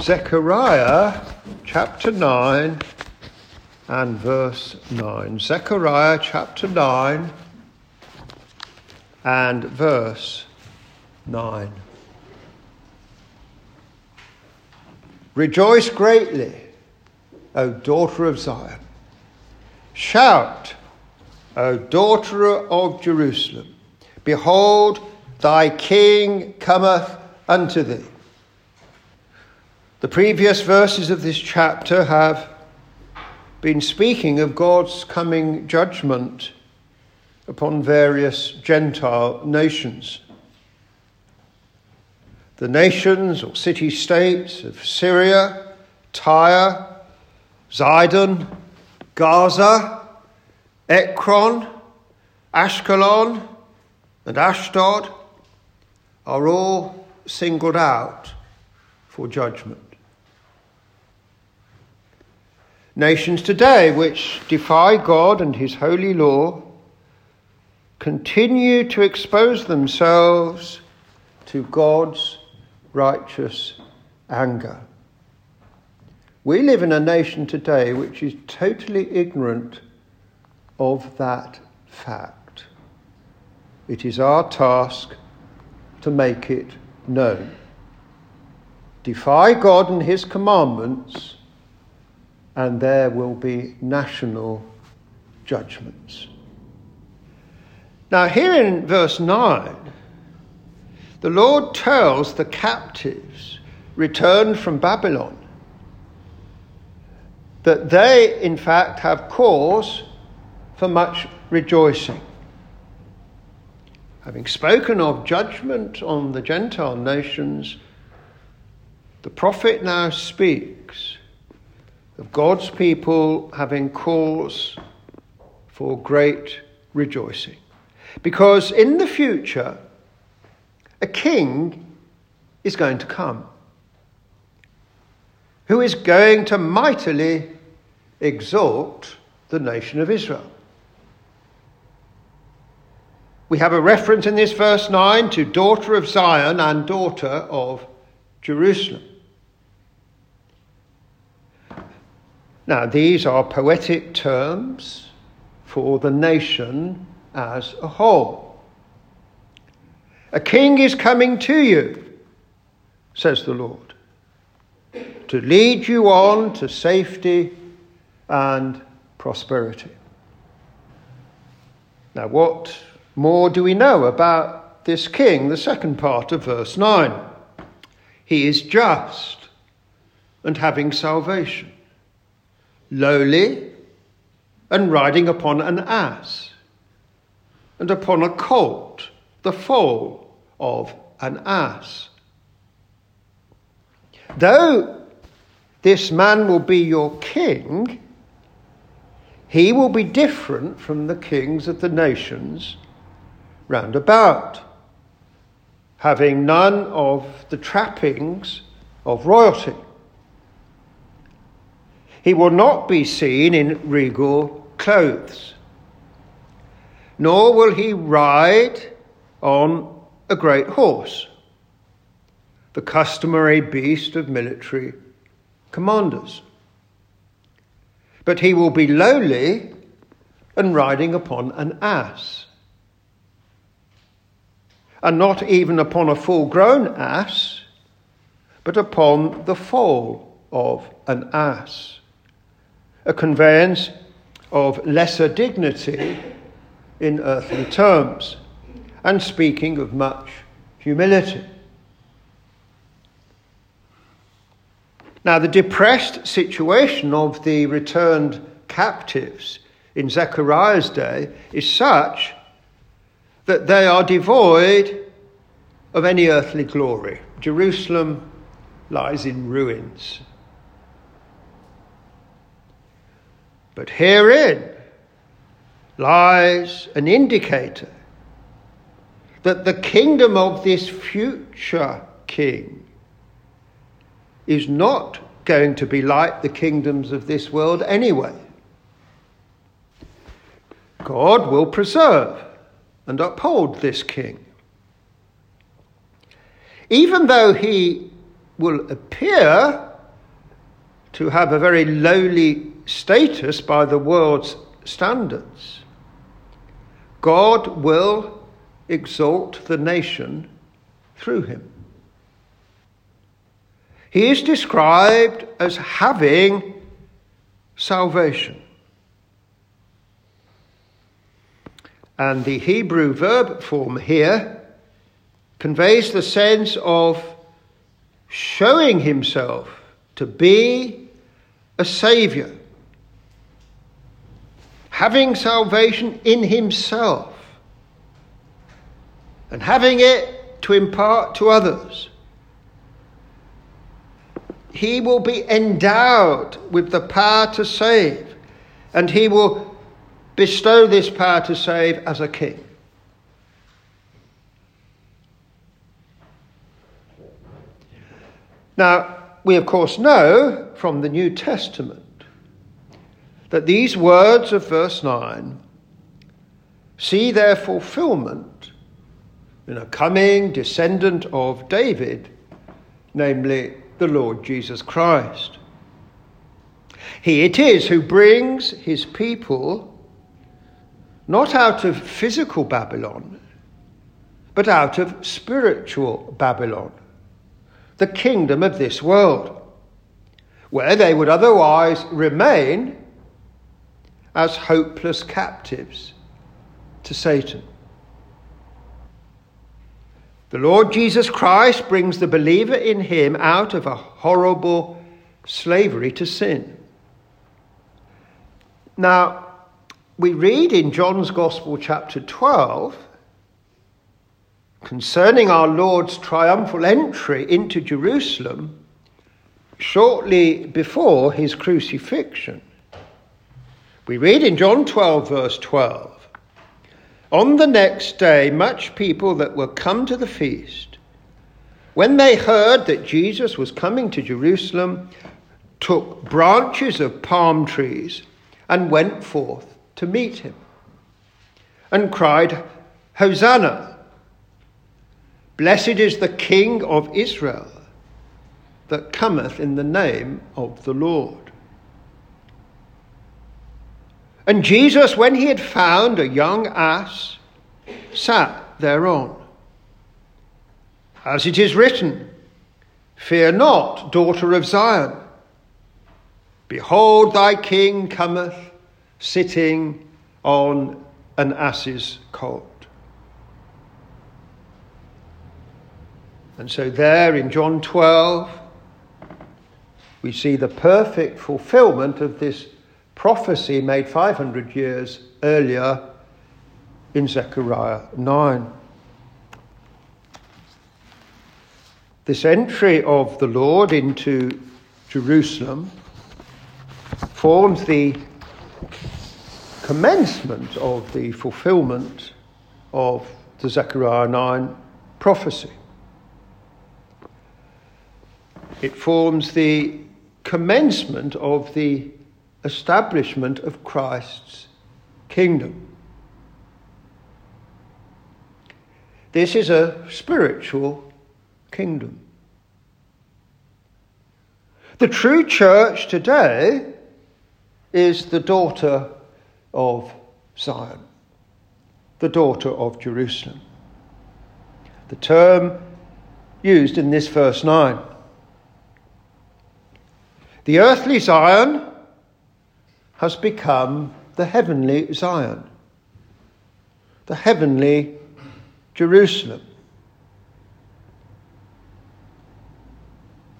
Zechariah chapter 9 and verse 9. Zechariah chapter 9 and verse 9. Rejoice greatly, O daughter of Zion. Shout, O daughter of Jerusalem. Behold, thy king cometh unto thee. The previous verses of this chapter have been speaking of God's coming judgment upon various Gentile nations. The nations or city states of Syria, Tyre, Zidon, Gaza, Ekron, Ashkelon, and Ashdod are all singled out for judgment. Nations today which defy God and His holy law continue to expose themselves to God's righteous anger. We live in a nation today which is totally ignorant of that fact. It is our task to make it known. Defy God and His commandments and there will be national judgments. Now, here in verse 9, the Lord tells the captives returned from Babylon that they, in fact, have cause for much rejoicing. Having spoken of judgment on the Gentile nations, the prophet now speaks of God's people having cause for great rejoicing. Because in the future, a king is going to come who is going to mightily exalt the nation of Israel. We have a reference in this verse 9 to daughter of Zion and daughter of Jerusalem. Now, these are poetic terms for the nation as a whole. A king is coming to you, says the Lord, to lead you on to safety and prosperity. Now, what more do we know about this king? The second part of verse 9. He is just and having salvation lowly, and riding upon an ass, and upon a colt, the foal of an ass. Though this man will be your king, he will be different from the kings of the nations round about, having none of the trappings of royalty. He will not be seen in regal clothes, nor will he ride on a great horse, the customary beast of military commanders. But he will be lowly and riding upon an ass. And not even upon a full grown ass, but upon the foal of an ass a conveyance of lesser dignity in earthly terms, and speaking of much humility. Now, the depressed situation of the returned captives in Zechariah's day is such that they are devoid of any earthly glory. Jerusalem lies in ruins. But herein lies an indicator that the kingdom of this future king is not going to be like the kingdoms of this world anyway. God will preserve and uphold this king. Even though he will appear to have a very lowly status by the world's standards, God will exalt the nation through him. He is described as having salvation. And the Hebrew verb form here conveys the sense of showing himself to be a saviour, having salvation in himself, and having it to impart to others he will be endowed with the power to save, and he will bestow this power to save as a king. Now, we of course know from the New Testament that these words of verse 9 see their fulfillment in a coming descendant of David, namely the Lord Jesus Christ. He it is who brings his people not out of physical Babylon, but out of spiritual Babylon, the kingdom of this world, where they would otherwise remain as hopeless captives to Satan. The Lord Jesus Christ brings the believer in him out of a horrible slavery to sin. Now, we read in John's Gospel, chapter 12, concerning our Lord's triumphal entry into Jerusalem shortly before his crucifixion. We read in John 12, verse 12 on the next day, much people that were come to the feast, when they heard that Jesus was coming to Jerusalem, took branches of palm trees and went forth to meet him, and cried, Hosanna! Blessed is the King of Israel that cometh in the name of the Lord. And Jesus, when he had found a young ass, sat thereon. As it is written, Fear not, daughter of Zion. Behold, thy king cometh sitting on an ass's colt. And so, there in John 12, we see the perfect fulfillment of this prophecy made 500 years earlier in Zechariah 9. This entry of the Lord into Jerusalem forms the commencement of the fulfillment of the Zechariah 9 prophecy. It forms the commencement of the establishment of Christ's kingdom. This is a spiritual kingdom. The true church today is the daughter of Zion, the daughter of Jerusalem. The term used in this verse 9. The earthly Zion has become the heavenly Zion, the heavenly Jerusalem.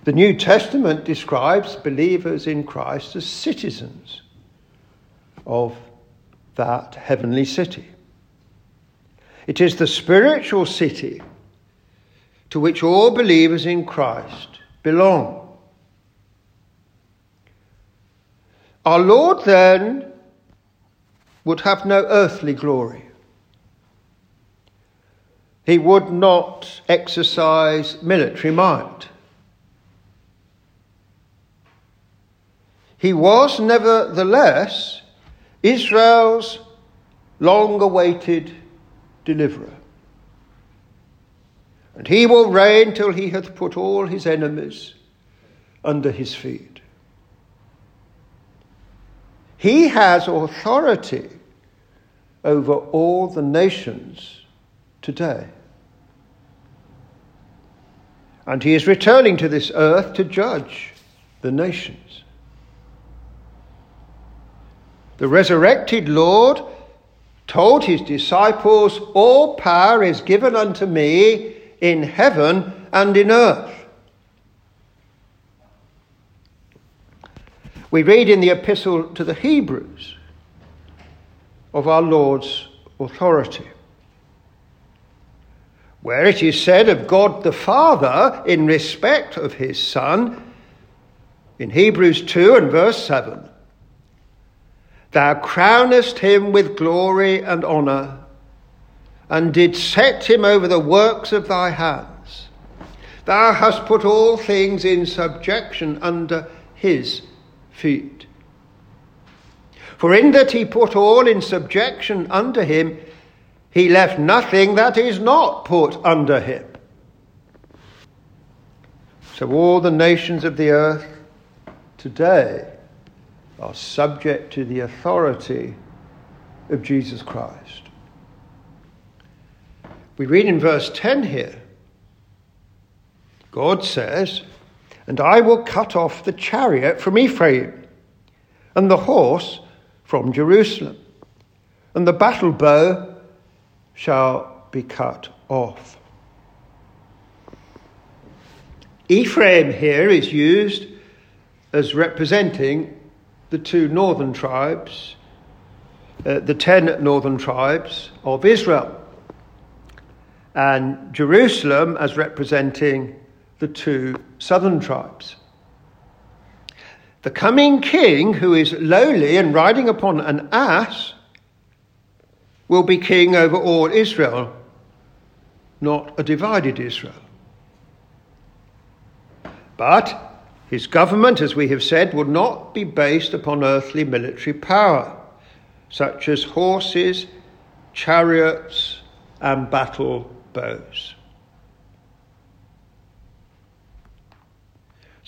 The New Testament describes believers in Christ as citizens of that heavenly city. It is the spiritual city to which all believers in Christ belong. Our Lord then would have no earthly glory. He would not exercise military might. He was, nevertheless, Israel's long awaited deliverer. And he will reign till he hath put all his enemies under his feet. He has authority over all the nations today. And he is returning to this earth to judge the nations. The resurrected Lord told his disciples, All power is given unto me in heaven and in earth. We read in the epistle to the Hebrews of our Lord's authority, where it is said of God the Father in respect of his Son, in Hebrews 2 and verse 7 Thou crownest him with glory and honour, and didst set him over the works of thy hands. Thou hast put all things in subjection under his feet. For in that he put all in subjection under him, he left nothing that is not put under him. So all the nations of the earth today are subject to the authority of Jesus Christ. We read in verse 10 here God says, And I will cut off the chariot from Ephraim, and the horse from Jerusalem, and the battle bow shall be cut off. Ephraim here is used as representing the two northern tribes, uh, the ten northern tribes of Israel, and Jerusalem as representing the two southern tribes. The coming king, who is lowly and riding upon an ass, will be king over all Israel, not a divided Israel. But his government, as we have said, would not be based upon earthly military power, such as horses, chariots, and battle bows.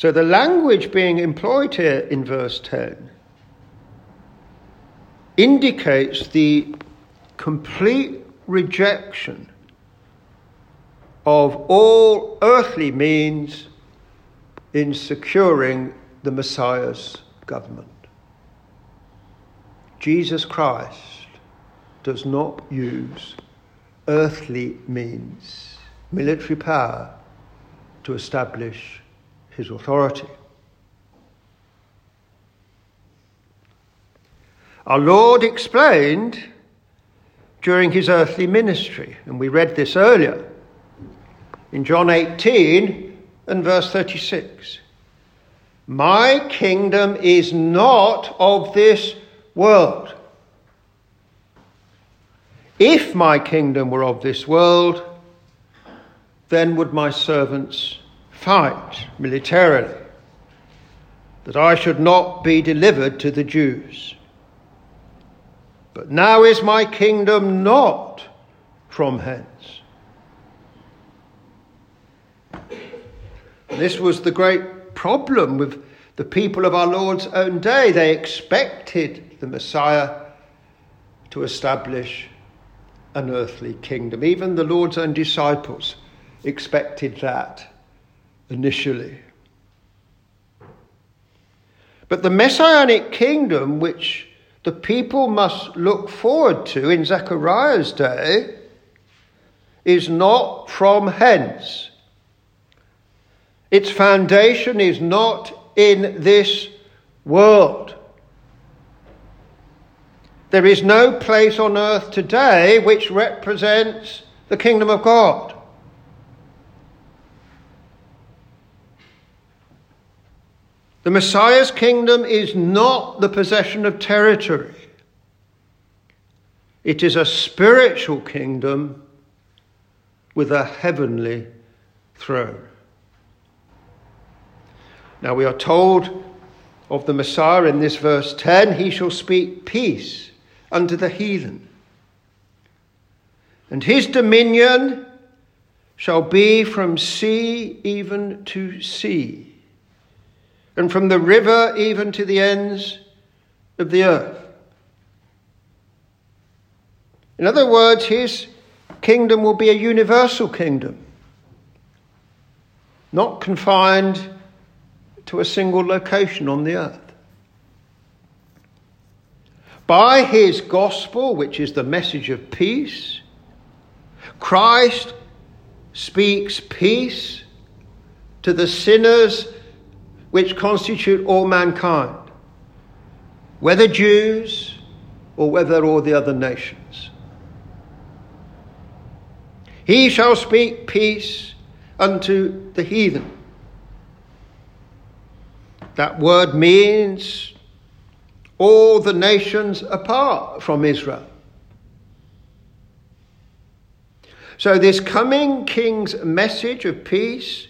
So the language being employed here in verse 10 indicates the complete rejection of all earthly means in securing the Messiah's government. Jesus Christ does not use earthly means, military power, to establish his authority. Our Lord explained during his earthly ministry, and we read this earlier in John 18 and verse 36. My kingdom is not of this world. If my kingdom were of this world, then would my servants fight militarily, that I should not be delivered to the Jews. But now is my kingdom not from hence. This was the great problem with the people of our Lord's own day. They expected the Messiah to establish an earthly kingdom. Even the Lord's own disciples expected that initially. But the messianic kingdom, which the people must look forward to in Zechariah's day, is not from hence. Its foundation is not in this world. There is no place on earth today which represents the kingdom of God. The Messiah's kingdom is not the possession of territory. It is a spiritual kingdom with a heavenly throne. Now we are told of the Messiah in this verse 10 he shall speak peace unto the heathen. And his dominion shall be from sea even to sea, and from the river even to the ends of the earth. In other words, his kingdom will be a universal kingdom, not confined to a single location on the earth. By his gospel, which is the message of peace, Christ speaks peace to the sinners which constitute all mankind, whether Jews or whether all the other nations. He shall speak peace unto the heathen. That word means all the nations apart from Israel. So, this coming king's message of peace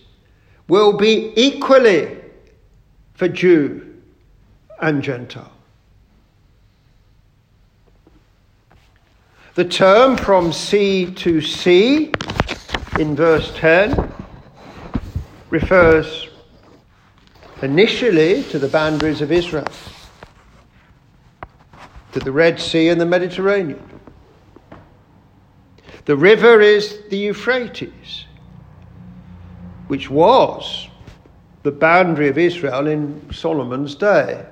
will be equally for Jew and Gentile. The term from sea to sea in verse 10 refers initially to the boundaries of Israel, to the Red Sea and the Mediterranean. The river is the Euphrates, which was the boundary of Israel in Solomon's day.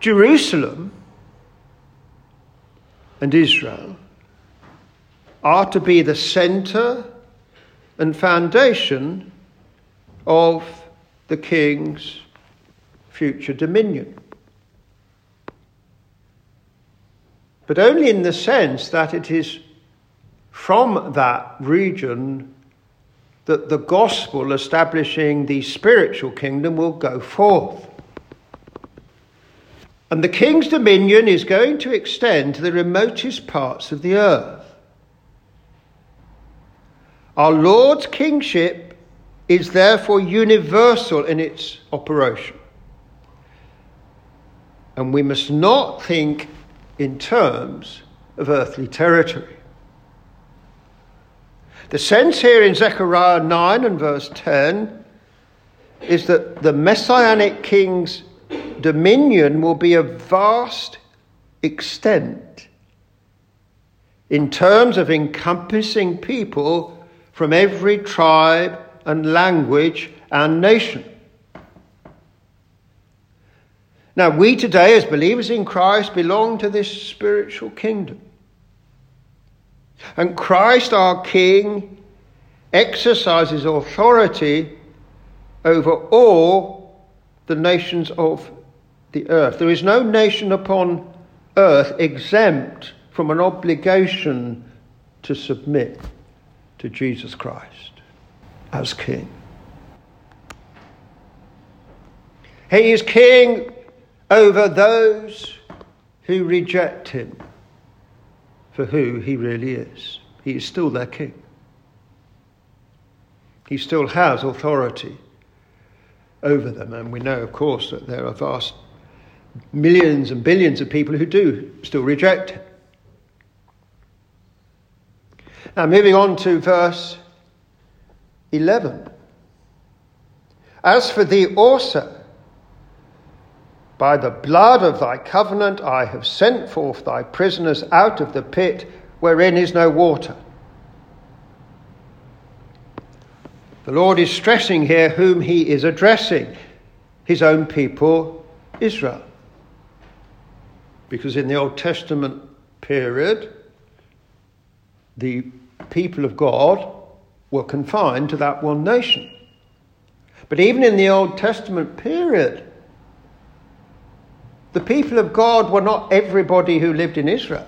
Jerusalem and Israel are to be the center and foundation of the king's future dominion. but only in the sense that it is from that region that the gospel establishing the spiritual kingdom will go forth. And the king's dominion is going to extend to the remotest parts of the earth. Our Lord's kingship is therefore universal in its operation. And we must not think in terms of earthly territory. The sense here in Zechariah 9 and verse 10 is that the messianic king's dominion will be of vast extent in terms of encompassing people from every tribe and language and nation. Now, we today, as believers in Christ, belong to this spiritual kingdom. And Christ, our King, exercises authority over all the nations of the earth. There is no nation upon earth exempt from an obligation to submit to Jesus Christ as King. He is King over those who reject him for who he really is. He is still their king. He still has authority over them. And we know, of course, that there are vast millions and billions of people who do still reject him. Now, moving on to verse 11. As for thee also, by the blood of thy covenant I have sent forth thy prisoners out of the pit wherein is no water. The Lord is stressing here whom he is addressing his own people, Israel. Because in the Old Testament period, the people of God were confined to that one nation. But even in the Old Testament period, the people of God were not everybody who lived in Israel.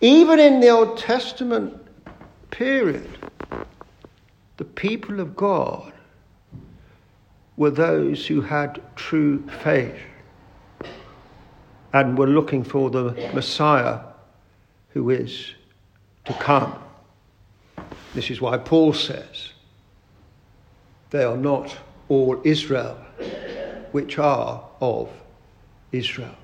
Even in the Old Testament period, the people of God were those who had true faith and were looking for the Messiah who is to come. This is why Paul says they are not all Israel which are of Israel.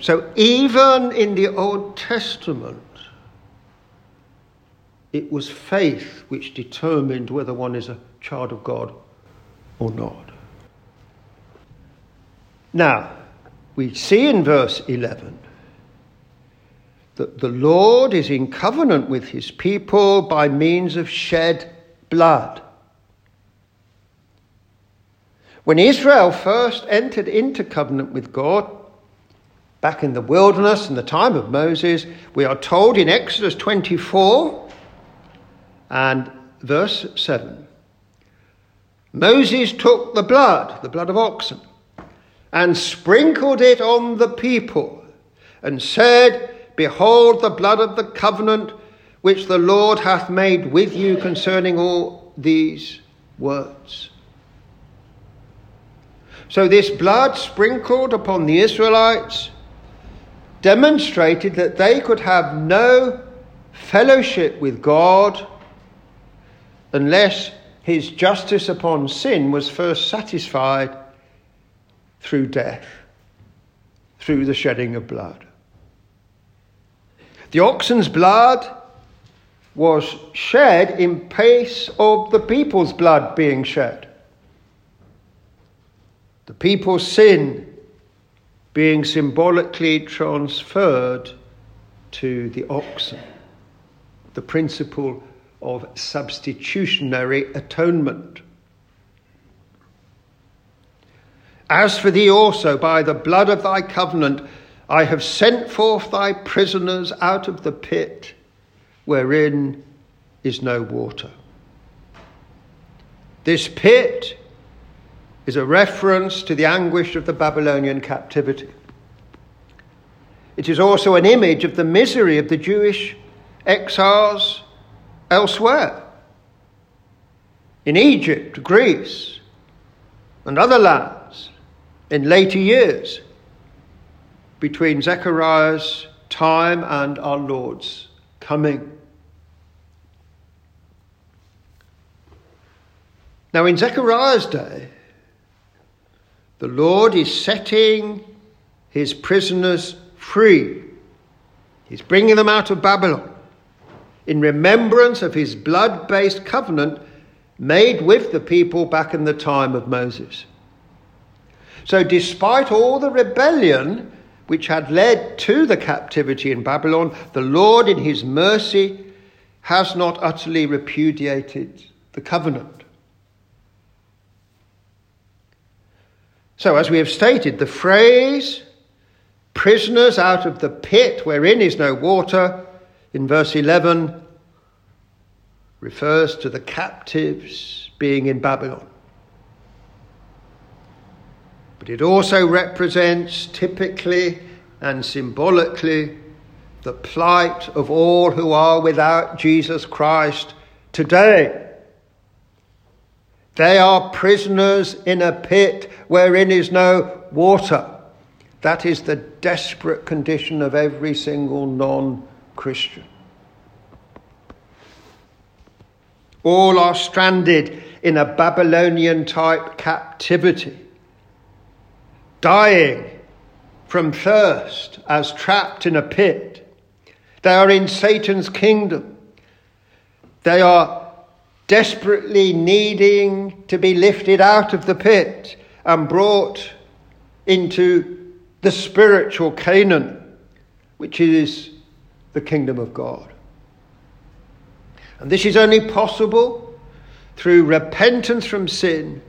So even in the Old Testament, it was faith which determined whether one is a child of God or not. Now, we see in verse 11 that the Lord is in covenant with his people by means of shed blood. When Israel first entered into covenant with God, back in the wilderness in the time of Moses, we are told in Exodus 24 and verse 7 Moses took the blood, the blood of oxen, and sprinkled it on the people, and said, Behold the blood of the covenant which the Lord hath made with you concerning all these words. So, this blood sprinkled upon the Israelites demonstrated that they could have no fellowship with God unless his justice upon sin was first satisfied through death, through the shedding of blood. The oxen's blood was shed in place of the people's blood being shed. People's sin being symbolically transferred to the oxen. The principle of substitutionary atonement. As for thee also, by the blood of thy covenant, I have sent forth thy prisoners out of the pit wherein is no water. This pit is a reference to the anguish of the Babylonian captivity. It is also an image of the misery of the Jewish exiles elsewhere in Egypt, Greece, and other lands in later years between Zechariah's time and our Lord's coming. Now, in Zechariah's day, the Lord is setting his prisoners free. He's bringing them out of Babylon in remembrance of his blood based covenant made with the people back in the time of Moses. So, despite all the rebellion which had led to the captivity in Babylon, the Lord, in his mercy, has not utterly repudiated the covenant. So, as we have stated, the phrase, prisoners out of the pit wherein is no water, in verse 11, refers to the captives being in Babylon. But it also represents typically and symbolically the plight of all who are without Jesus Christ today. They are prisoners in a pit wherein is no water. That is the desperate condition of every single non Christian. All are stranded in a Babylonian type captivity dying from thirst as trapped in a pit. They are in Satan's kingdom. They are desperately needing to be lifted out of the pit and brought into the spiritual Canaan, which is the kingdom of God. And this is only possible through repentance from sin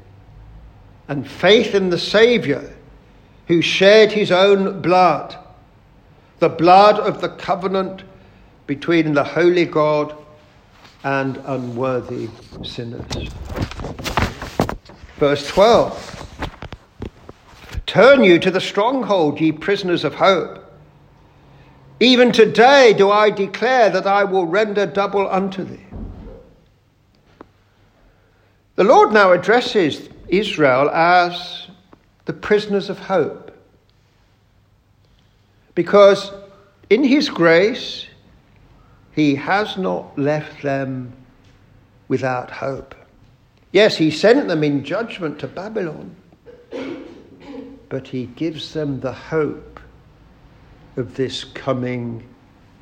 and faith in the Saviour who shed his own blood, the blood of the covenant between the holy God and unworthy sinners. Verse 12 Turn you to the stronghold, ye prisoners of hope. Even today do I declare that I will render double unto thee. The Lord now addresses Israel as the prisoners of hope. Because in His grace, He has not left them without hope. Yes, He sent them in judgment to Babylon, but He gives them the hope of this coming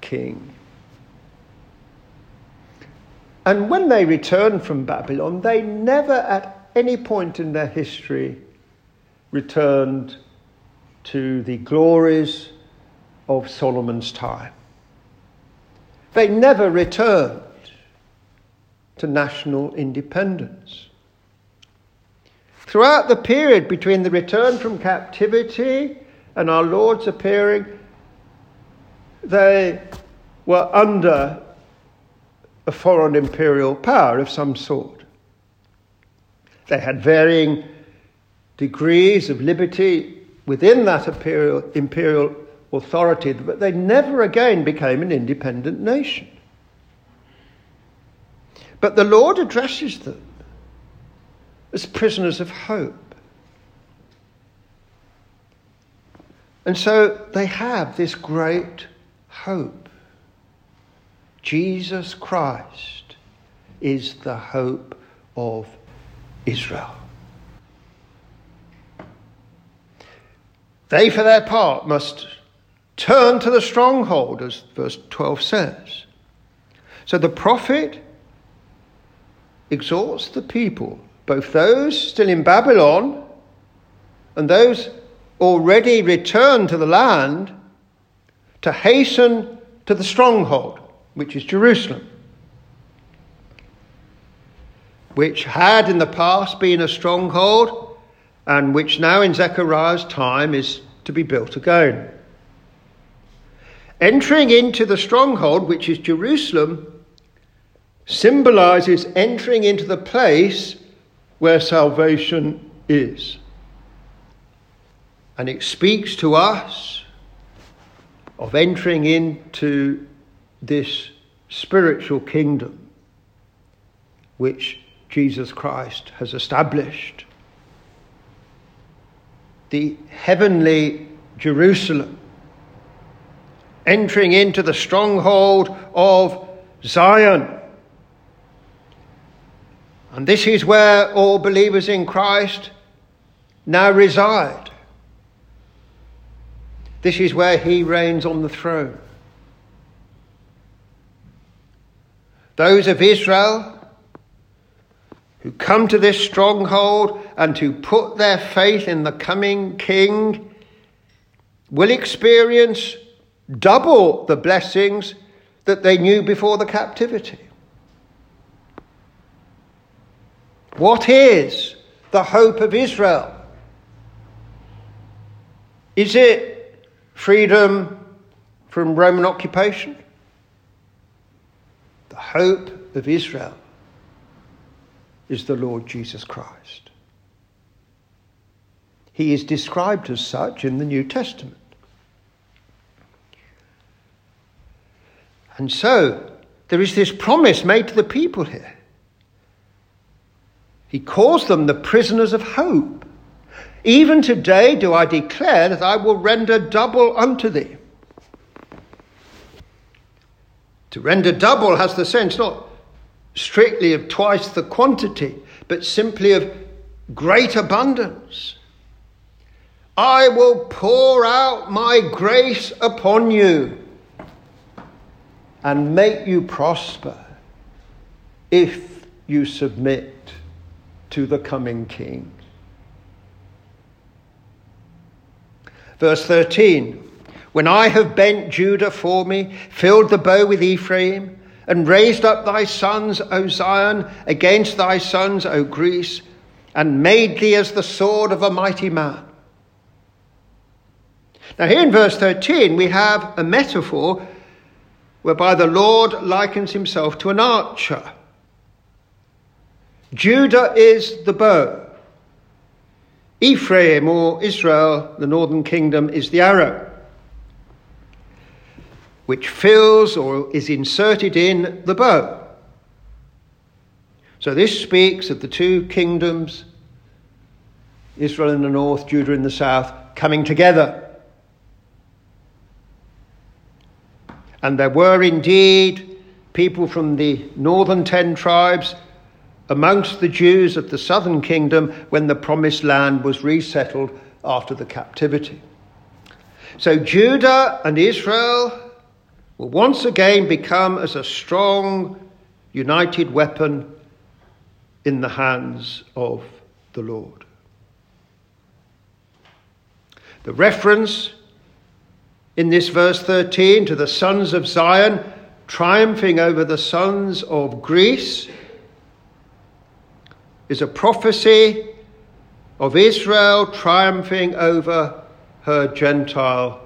King. And when they return from Babylon, they never at any point in their history returned to the glories of Solomon's time. They never returned to national independence. Throughout the period between the return from captivity and our Lord's appearing, they were under a foreign imperial power of some sort. They had varying degrees of liberty within that imperial, imperial authority, but they never again became an independent nation. But the Lord addresses them as prisoners of hope. And so they have this great hope. Jesus Christ is the hope of Israel. They, for their part, must turn to the stronghold, as verse 12 says. So the prophet exhorts the people, both those still in Babylon and those already returned to the land, to hasten to the stronghold, which is Jerusalem, which had in the past been a stronghold and which now in Zechariah's time is to be built again. Entering into the stronghold, which is Jerusalem, symbolizes entering into the place where salvation is. And it speaks to us of entering into this spiritual kingdom which Jesus Christ has established. The heavenly Jerusalem, entering into the stronghold of Zion and this is where all believers in Christ now reside. This is where he reigns on the throne. Those of Israel who come to this stronghold and who put their faith in the coming king will experience double the blessings that they knew before the captivity. What is the hope of Israel? Is it freedom from Roman occupation? The hope of Israel is the Lord Jesus Christ. He is described as such in the New Testament. And so, there is this promise made to the people here he calls them the prisoners of hope. Even today do I declare that I will render double unto thee. To render double has the sense not strictly of twice the quantity, but simply of great abundance. I will pour out my grace upon you and make you prosper if you submit to the coming king. Verse 13 When I have bent Judah for me, filled the bow with Ephraim, and raised up thy sons, O Zion, against thy sons, O Greece, and made thee as the sword of a mighty man. Now, here in verse 13, we have a metaphor whereby the Lord likens himself to an archer. Judah is the bow. Ephraim or Israel, the northern kingdom, is the arrow, which fills or is inserted in the bow. So this speaks of the two kingdoms, Israel in the north, Judah in the south, coming together. And there were indeed people from the northern ten tribes amongst the Jews of the southern kingdom when the promised land was resettled after the captivity. So Judah and Israel will once again become as a strong, united weapon in the hands of the Lord. The reference in this verse 13 to the sons of Zion triumphing over the sons of Greece is a prophecy of Israel triumphing over her Gentile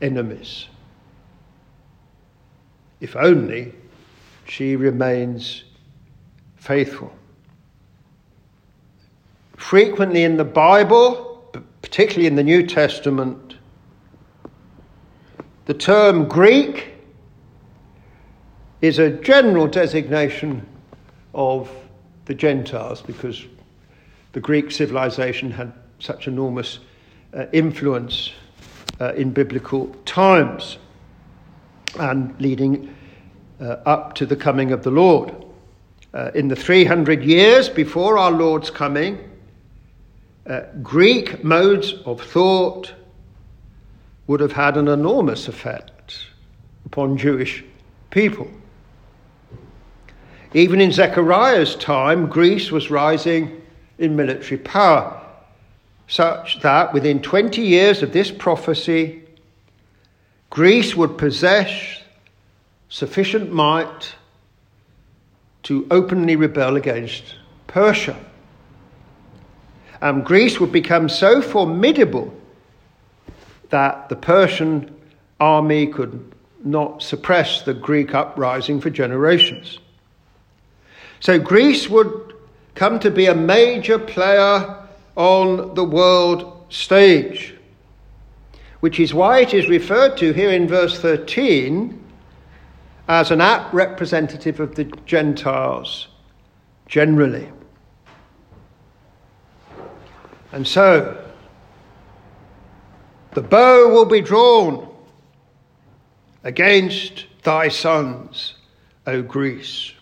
enemies. If only she remains faithful. Frequently in the Bible, particularly in the New Testament, the term Greek is a general designation of the Gentiles because the Greek civilization had such enormous uh, influence uh, in biblical times and leading uh, up to the coming of the Lord. Uh, in the 300 years before our Lord's coming, uh, Greek modes of thought would have had an enormous effect upon Jewish people. Even in Zechariah's time, Greece was rising in military power, such that within 20 years of this prophecy, Greece would possess sufficient might to openly rebel against Persia. And Greece would become so formidable that the Persian army could not suppress the Greek uprising for generations. So Greece would come to be a major player on the world stage, which is why it is referred to here in verse 13 as an apt representative of the Gentiles generally. And so, the bow will be drawn against thy sons, O Greece.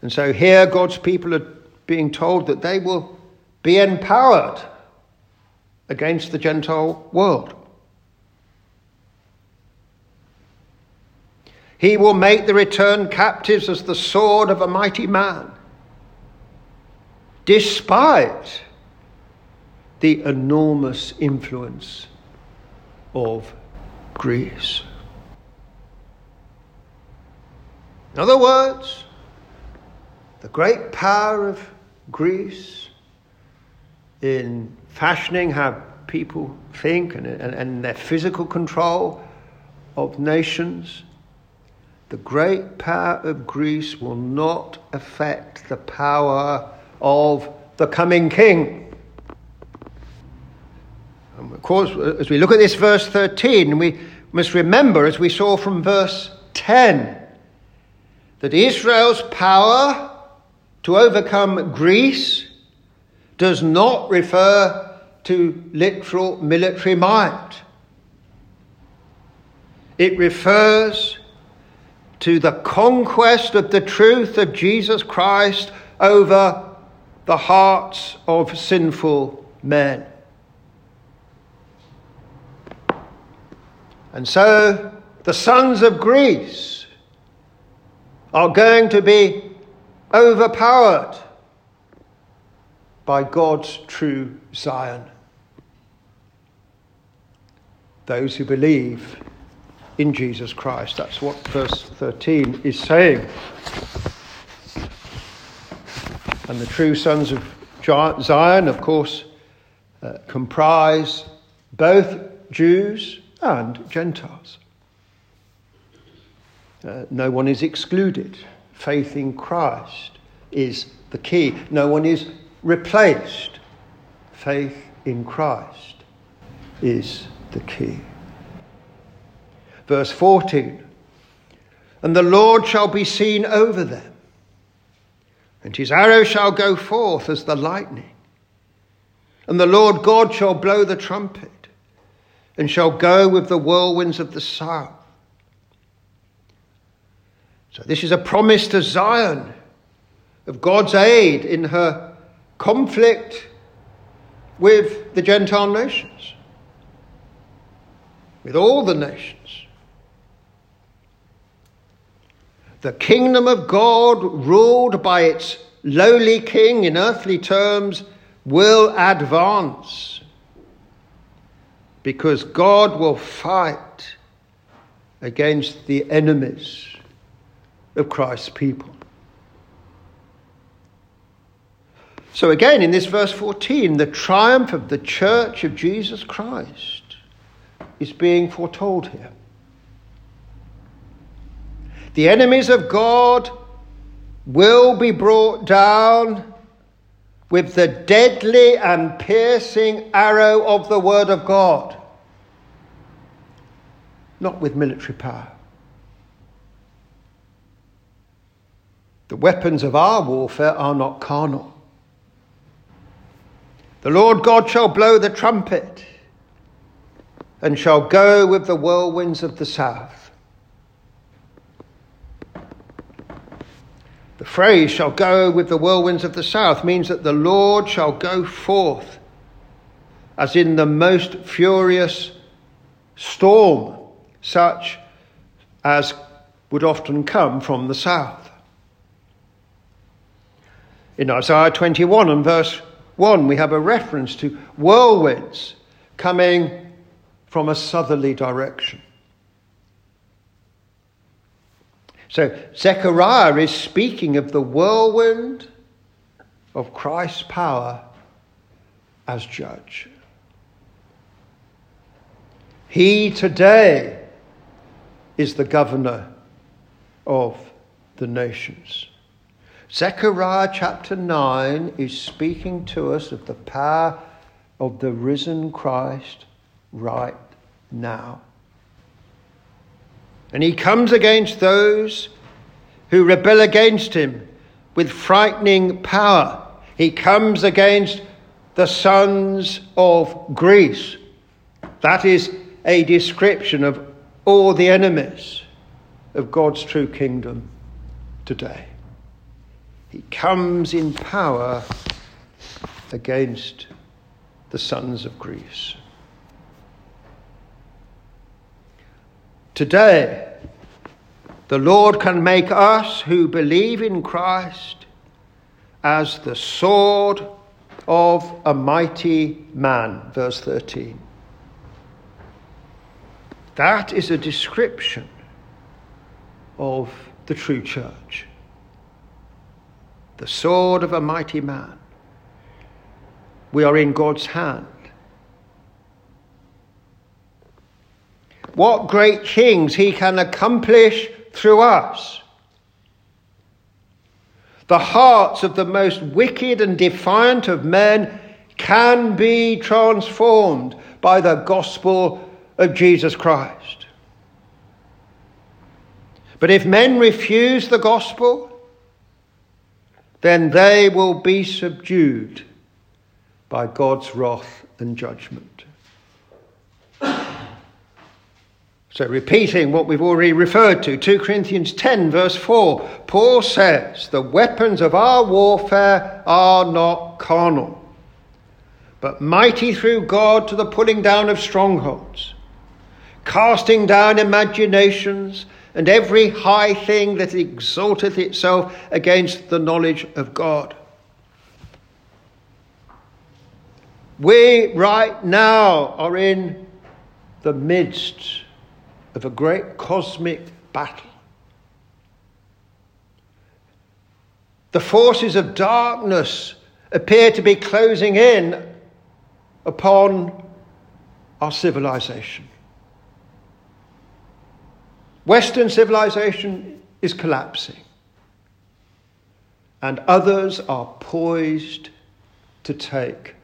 And so here God's people are being told that they will be empowered against the Gentile world. He will make the returned captives as the sword of a mighty man, despite the enormous influence of Greece. In other words, the great power of Greece in fashioning how people think and, and, and their physical control of nations the great power of Greece will not affect the power of the coming king. And of course, uh, as we look at this verse 13, we must remember, as we saw from verse 10, that Israel's power to overcome Greece does not refer to literal military might. It refers to the conquest of the truth of Jesus Christ over the hearts of sinful men. And so the sons of Greece are going to be overpowered by God's true Zion. Those who believe in Jesus Christ. That's what verse 13 is saying. And the true sons of Zion, of course, uh, comprise both Jews and Gentiles. Uh, no one is excluded. Faith in Christ is the key. No one is replaced. Faith in Christ is the key. Verse 14 And the Lord shall be seen over them, and his arrow shall go forth as the lightning. And the Lord God shall blow the trumpet, and shall go with the whirlwinds of the south. So, this is a promise to Zion of God's aid in her conflict with the Gentile nations, with all the nations. The kingdom of God, ruled by its lowly king, in earthly terms, will advance because God will fight against the enemies of Christ's people. So, again, in this verse 14, the triumph of the church of Jesus Christ is being foretold here. The enemies of God will be brought down with the deadly and piercing arrow of the Word of God, not with military power. The weapons of our warfare are not carnal the Lord God shall blow the trumpet and shall go with the whirlwinds of the south. The phrase shall go with the whirlwinds of the south means that the Lord shall go forth as in the most furious storm, such as would often come from the south. In Isaiah 21 and verse 1, we have a reference to whirlwinds coming from a southerly direction. So Zechariah is speaking of the whirlwind of Christ's power as judge. He today is the governor of the nations. Zechariah chapter 9 is speaking to us of the power of the risen Christ right now. And he comes against those who rebel against him with frightening power. He comes against the sons of Greece. That is a description of all the enemies of God's true kingdom today. He comes in power against the sons of Greece. Today, the Lord can make us who believe in Christ as the sword of a mighty man. Verse 13. That is a description of the true church the sword of a mighty man. We are in God's hand. What great things he can accomplish through us. The hearts of the most wicked and defiant of men can be transformed by the gospel of Jesus Christ. But if men refuse the gospel, then they will be subdued by God's wrath and judgment. So, repeating what we've already referred to, 2 Corinthians 10, verse 4, Paul says, The weapons of our warfare are not carnal, but mighty through God to the pulling down of strongholds, casting down imaginations and every high thing that exalteth itself against the knowledge of God. We right now are in the midst of a great cosmic battle. The forces of darkness appear to be closing in upon our civilization. Western civilization is collapsing, and others are poised to take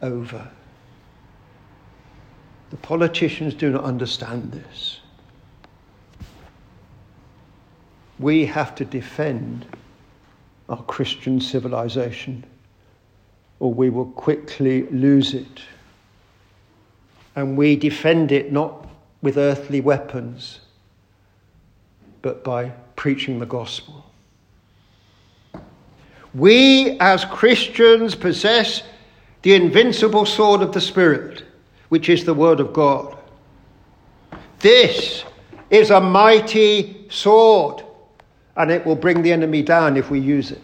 over. The politicians do not understand this. We have to defend our Christian civilization, or we will quickly lose it. And we defend it not with earthly weapons but by preaching the gospel. We as Christians possess the invincible sword of the Spirit, which is the Word of God. This is a mighty sword, and it will bring the enemy down if we use it.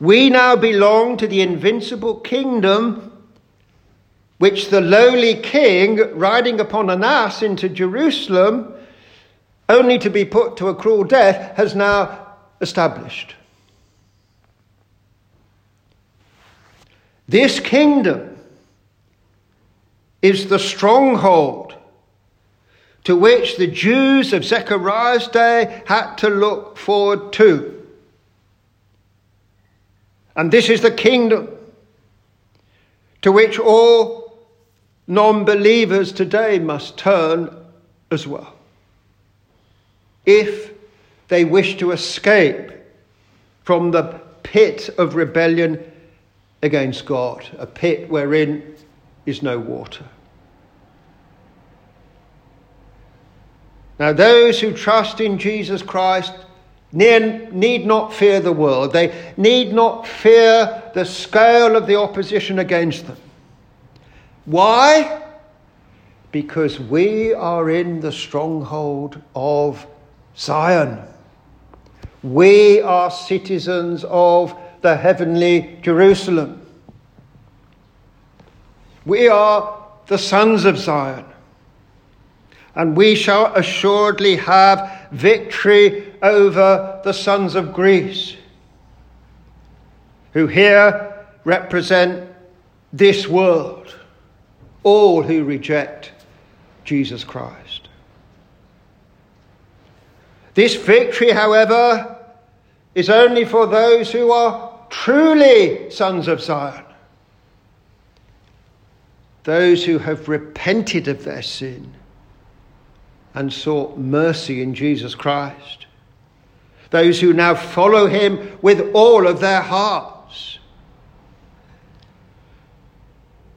We now belong to the invincible kingdom which the lowly king, riding upon an ass into Jerusalem, only to be put to a cruel death, has now established. This kingdom is the stronghold to which the Jews of Zechariah's day had to look forward to. And this is the kingdom to which all non believers today must turn as well. If they wish to escape from the pit of rebellion against God, a pit wherein is no water. Now, those who trust in Jesus Christ need not fear the world. They need not fear the scale of the opposition against them. Why? Because we are in the stronghold of Zion. We are citizens of the heavenly Jerusalem. We are the sons of Zion and we shall assuredly have victory over the sons of Greece, who here represent this world, all who reject Jesus Christ. This victory, however, is only for those who are truly sons of Zion. Those who have repented of their sin and sought mercy in Jesus Christ. Those who now follow him with all of their hearts.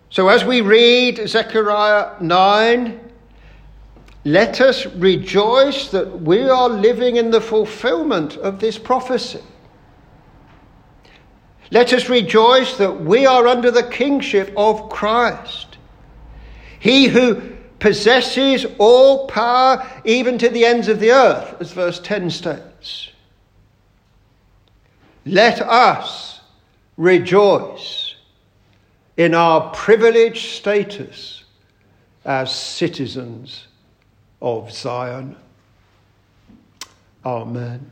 So, as we read Zechariah 9, let us rejoice that we are living in the fulfillment of this prophecy. Let us rejoice that we are under the kingship of Christ. He who possesses all power even to the ends of the earth, as verse 10 states. Let us rejoice in our privileged status as citizens of Zion. Amen.